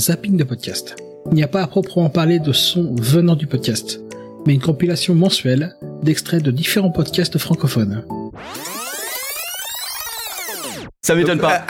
zapping de podcast. Il n'y a pas à proprement parler de son venant du podcast, mais une compilation mensuelle d'extraits de différents podcasts francophones. Ça m'étonne pas.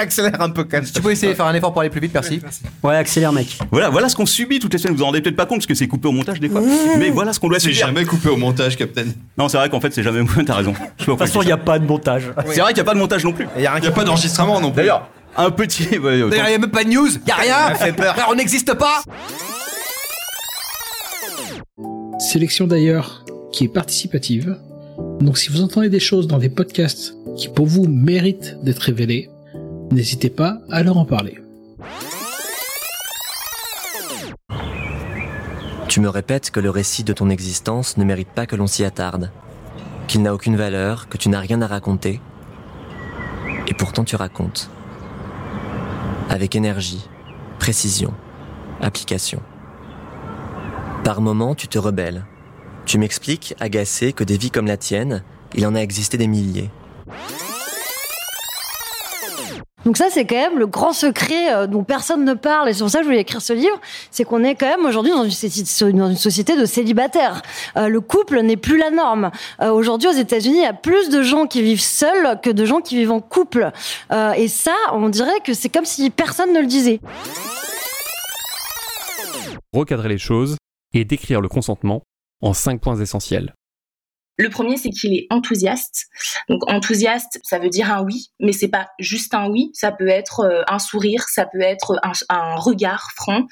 Accélère un peu quand même. Tu peux essayer de faire un effort pour aller plus vite, merci. Ouais, accélère, mec. Voilà, voilà ce qu'on subit toutes les semaines. Vous vous en rendez peut-être pas compte parce que c'est coupé au montage des fois. Mais voilà ce qu'on doit C'est subir. jamais coupé au montage, Captain. Non, c'est vrai qu'en fait, c'est jamais. T'as raison. De toute façon, il n'y a pas de montage. C'est vrai qu'il n'y a pas de montage non plus. Il n'y a, pas d'enregistrement non plus. D'ailleurs, un petit. D'ailleurs, il n'y a même pas de news, y a rien. fait peur. On n'existe pas. Sélection d'ailleurs qui est participative. Donc si vous entendez des choses dans des podcasts qui pour vous méritent d'être révélées, n'hésitez pas à leur en parler. Tu me répètes que le récit de ton existence ne mérite pas que l'on s'y attarde, qu'il n'a aucune valeur, que tu n'as rien à raconter. Et pourtant tu racontes. Avec énergie, précision, application. Par moments, tu te rebelles. Tu m'expliques, agacé, que des vies comme la tienne, il en a existé des milliers. Donc ça, c'est quand même le grand secret euh, dont personne ne parle. Et c'est pour ça je voulais écrire ce livre. C'est qu'on est quand même aujourd'hui dans une, société de célibataires. Euh, le couple n'est plus la norme. Euh, aujourd'hui, aux États-Unis, il y a plus de gens qui vivent seuls que de gens qui vivent en couple. Et ça, on dirait que c'est comme si personne ne le disait. recadrer les choses et décrire le consentement en cinq points essentiels. Le premier, c'est qu'il est enthousiaste. Donc enthousiaste, ça veut dire un oui, mais c'est pas juste un oui. Ça peut être euh, un sourire, ça peut être un, un regard franc,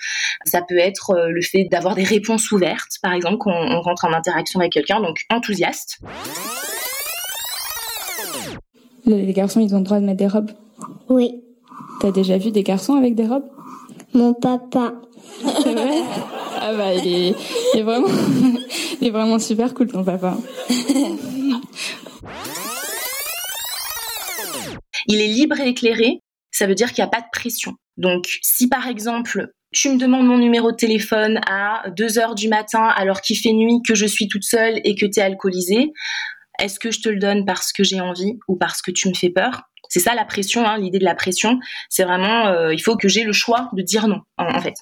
ça peut être euh, le fait d'avoir des réponses ouvertes, par exemple, qu'on on rentre en interaction avec quelqu'un. Donc enthousiaste. Les garçons, ils ont le droit de mettre des robes? Oui, T'as déjà vu des garçons avec des robes? Mon papa. Ah bah, il est, vraiment, super cool, ton papa. Il est libre et éclairé, ça veut dire qu'il n'y a pas de pression. Donc, si par exemple, tu me demandes mon numéro de téléphone à 2 heures du matin alors qu'il fait nuit, que je suis toute seule et que tu es alcoolisée, est-ce que je te le donne parce que j'ai envie ou parce que tu me fais peur? C'est ça la pression, hein, l'idée de la pression. C'est vraiment, euh, il faut que j'ai le choix de dire non, en fait.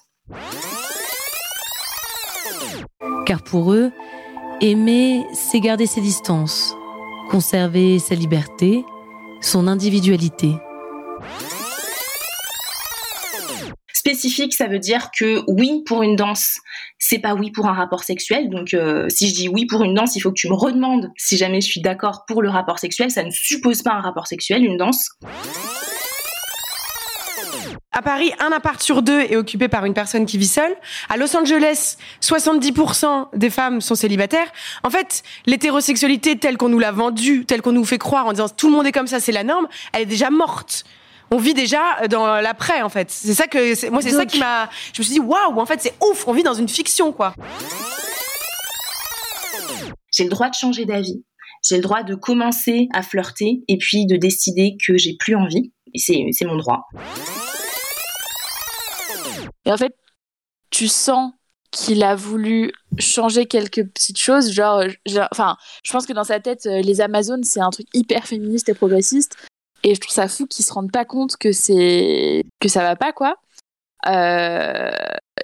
Car pour eux, aimer, c'est garder ses distances, conserver sa liberté, son individualité. Spécifique, ça veut dire que oui pour une danse, c'est pas oui pour un rapport sexuel. Donc, euh, si je dis oui pour une danse, il faut que tu me redemandes si jamais je suis d'accord pour le rapport sexuel. Ça ne suppose pas un rapport sexuel, une danse. À Paris, un appart sur deux est occupé par une personne qui vit seule. À Los Angeles, 70% des femmes sont célibataires. En fait, l'hétérosexualité telle qu'on nous l'a vendue, telle qu'on nous fait croire en disant tout le monde est comme ça, c'est la norme, elle est déjà morte. On vit déjà dans l'après, en fait. C'est ça que, moi, c'est ça qui m'a, je me suis dit, waouh, en fait, c'est ouf, on vit dans une fiction, quoi. J'ai le droit de changer d'avis. J'ai le droit de commencer à flirter et puis de décider que j'ai plus envie. C'est mon droit. Et en fait, tu sens qu'il a voulu changer quelques petites choses. Genre, enfin, je pense que dans sa tête, euh, les Amazones, c'est un truc hyper féministe et progressiste. Et je trouve ça fou qu'ils se rendent pas compte que c'est que ça va pas, quoi. Euh,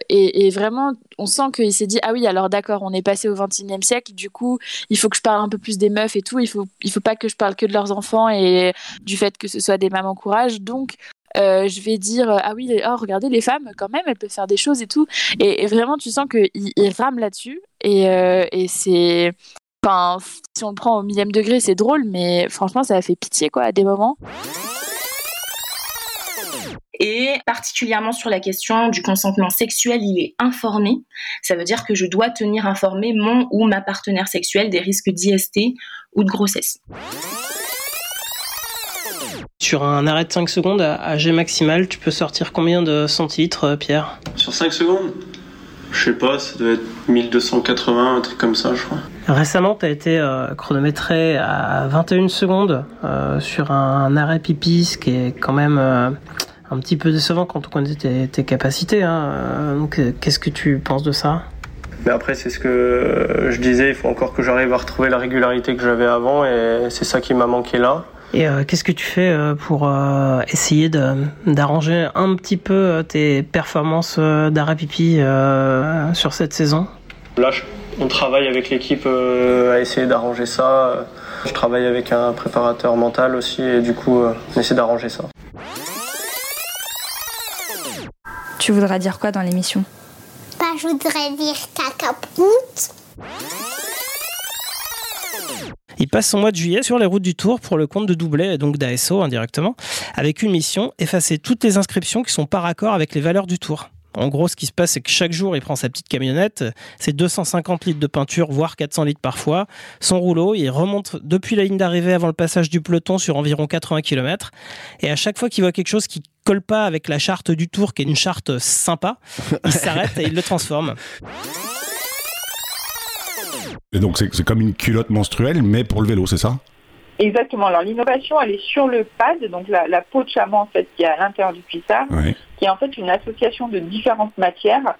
et, vraiment, on sent qu'il s'est dit ah oui, alors d'accord, on est passé au 21e siècle. Du coup, il faut que je parle un peu plus des meufs et tout. Il faut il faut pas que je parle que de leurs enfants et du fait que ce soit des mamans courage. Donc euh, je vais dire euh, ah oui oh regardez les femmes quand même elles peuvent faire des choses et tout et, vraiment tu sens que il, il rame là-dessus et, euh, et c'est enfin si on le prend au millième degré c'est drôle mais franchement ça a fait pitié quoi à des moments Et particulièrement sur la question du consentement sexuel, il est informé. Ça veut dire que je dois tenir informé mon ou ma partenaire sexuelle des risques d'IST ou de grossesse. Sur un arrêt de 5 secondes à G maximal, tu peux sortir combien de centilitres, euh, Pierre Sur 5 secondes Je sais pas, ça doit être 1280, un truc comme ça, je crois. Récemment, tu as été euh, chronométré à 21 secondes euh, sur un arrêt pipi, ce qui est quand même euh, un petit peu décevant quand on connaît tes, tes capacités. hein. Donc, qu'est-ce que tu penses de ça? Mais après, c'est ce que je disais, il faut encore que j'arrive à retrouver la régularité que j'avais avant, et c'est ça qui m'a manqué là. Et euh, qu'est-ce que tu fais euh, pour euh, essayer de- d'arranger un petit peu euh, tes performances euh, d'arrêt pipi euh, sur cette saison? Là, je- on travaille avec l'équipe euh, à essayer d'arranger ça. Je travaille avec un préparateur mental aussi, et du coup, euh, on essaie d'arranger ça. Tu voudras dire quoi dans l'émission? Bah, je voudrais dire cacapoute. Passe son mois de juillet sur les routes du Tour pour le compte de Doublet, et donc d'ASO indirectement, avec une mission effacer toutes les inscriptions qui sont par accord avec les valeurs du Tour. En gros, ce qui se passe, c'est que chaque jour, il prend sa petite camionnette, c'est 250 litres de peinture, voire 400 litres parfois, son rouleau, il remonte depuis la ligne d'arrivée avant le passage du peloton sur environ 80 km, et à chaque fois qu'il voit quelque chose qui colle pas avec la charte du Tour, qui est une charte sympa, il s'arrête et il le transforme. Et donc c'est comme une culotte menstruelle, mais pour le vélo, c'est ça? Exactement. Alors l'innovation, elle est sur le pad, donc la, la peau de chameau en fait qui est à l'intérieur du cuissard, Oui. qui est en fait une association de différentes matières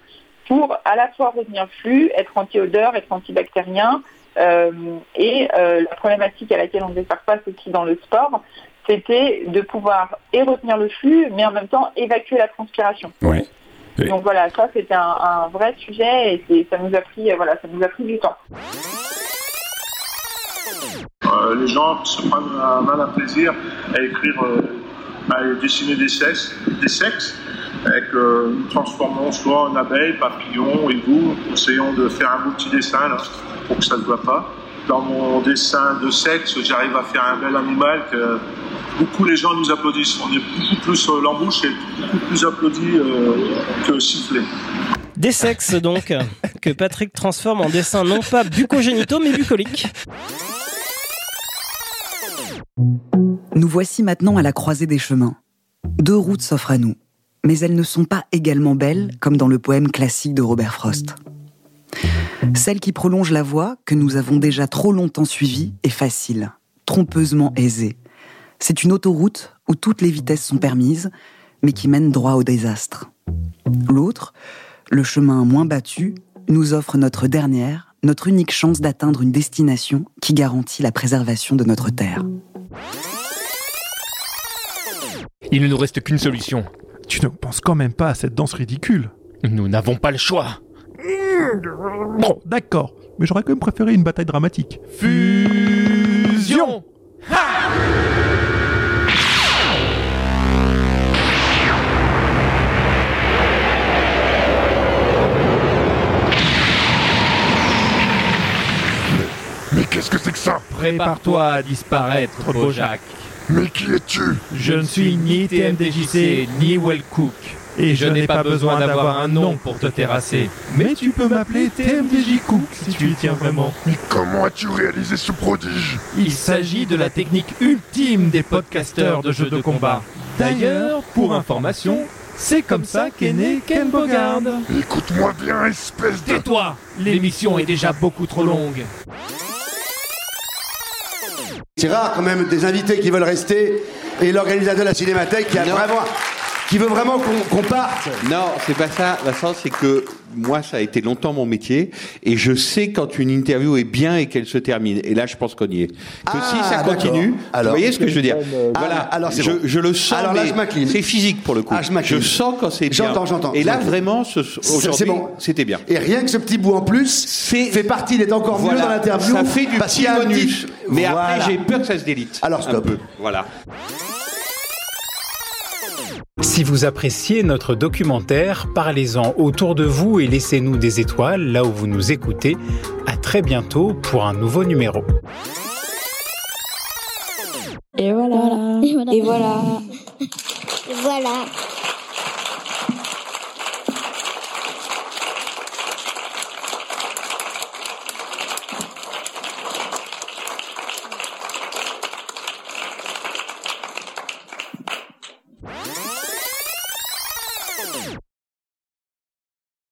pour à la fois retenir le flux, être anti-odeur, être antibactérien. euh, et euh, la problématique à laquelle on devait faire face aussi dans le sport, c'était de pouvoir et retenir le flux, mais en même temps évacuer la transpiration. Oui. Donc voilà, ça c'était un, un vrai sujet et ça nous a pris, euh, voilà, ça nous a pris du temps. Euh, les gens se prennent un malin plaisir à écrire, euh, à dessiner des sexes, des sexes et que nous transformons soit en abeille, papillon, hibou. Essayons de faire un beau petit dessin là, pour que ça ne se voit pas. Dans mon dessin de sexe, j'arrive à faire un bel animal que beaucoup les gens nous applaudissent. On est beaucoup plus euh, l'embouche est beaucoup plus applaudi euh, que sifflé. Des sexes donc, que Patrick transforme en dessins non pas bucogénitaux mais bucoliques. Nous voici maintenant à la croisée des chemins. Deux routes s'offrent à nous, mais elles ne sont pas également belles comme dans le poème classique de Robert Frost. Celle qui prolonge la voie, que nous avons déjà trop longtemps suivie, est facile, trompeusement aisée. C'est une autoroute où toutes les vitesses sont permises, mais qui mène droit au désastre. L'autre, le chemin moins battu, nous offre notre dernière, notre unique chance d'atteindre une destination qui garantit la préservation de notre terre. Il ne nous reste qu'une solution. Tu ne penses quand même pas à cette danse ridicule Nous n'avons pas le choix. Bon, d'accord, mais j'aurais quand même préféré une bataille dramatique. Fusion Prépare-toi à disparaître, Bojack. Mais qui es-tu? Je ne suis ni TMDJC ni Wellcook. Et je n'ai pas besoin d'avoir un nom pour te terrasser. Mais tu peux m'appeler TMDJ Cook si tu y tiens vraiment. Mais comment as-tu réalisé ce prodige? Il s'agit de la technique ultime des podcasteurs de jeux de combat. D'ailleurs, pour information, c'est comme ça qu'est né Ken Bogard. Écoute-moi bien, espèce de... Tais-toi L'émission est déjà beaucoup trop longue. C'est rare quand même des invités qui veulent rester et l'organisateur de la Cinémathèque qui a vraiment qui veut vraiment qu'on parte. Non, c'est pas ça, Vincent, c'est que moi, ça a été longtemps mon métier, et je sais quand une interview est bien et qu'elle se termine. Et là, je pense qu'on y est. Que si ça d'accord. continue, Alors, vous voyez ce que je veux dire Ah, Voilà, alors je, bon. je le sens, Alors là, je c'est physique pour le coup. Ah, je sens quand c'est bien. J'entends, j'entends. Et là, vraiment, aujourd'hui, bon. c'était bien. Et rien que ce petit bout en plus fait partie d'être encore mieux Voilà, dans l'interview. Ça fait du petit un bonus. petit- Mais Voilà. après, j'ai peur que ça se délite. Alors Un stop. peu. Voilà. Si vous appréciez notre documentaire, parlez-en autour de vous et laissez-nous des étoiles là où vous nous écoutez. À très bientôt pour un nouveau numéro. Et voilà. Et voilà. Et voilà.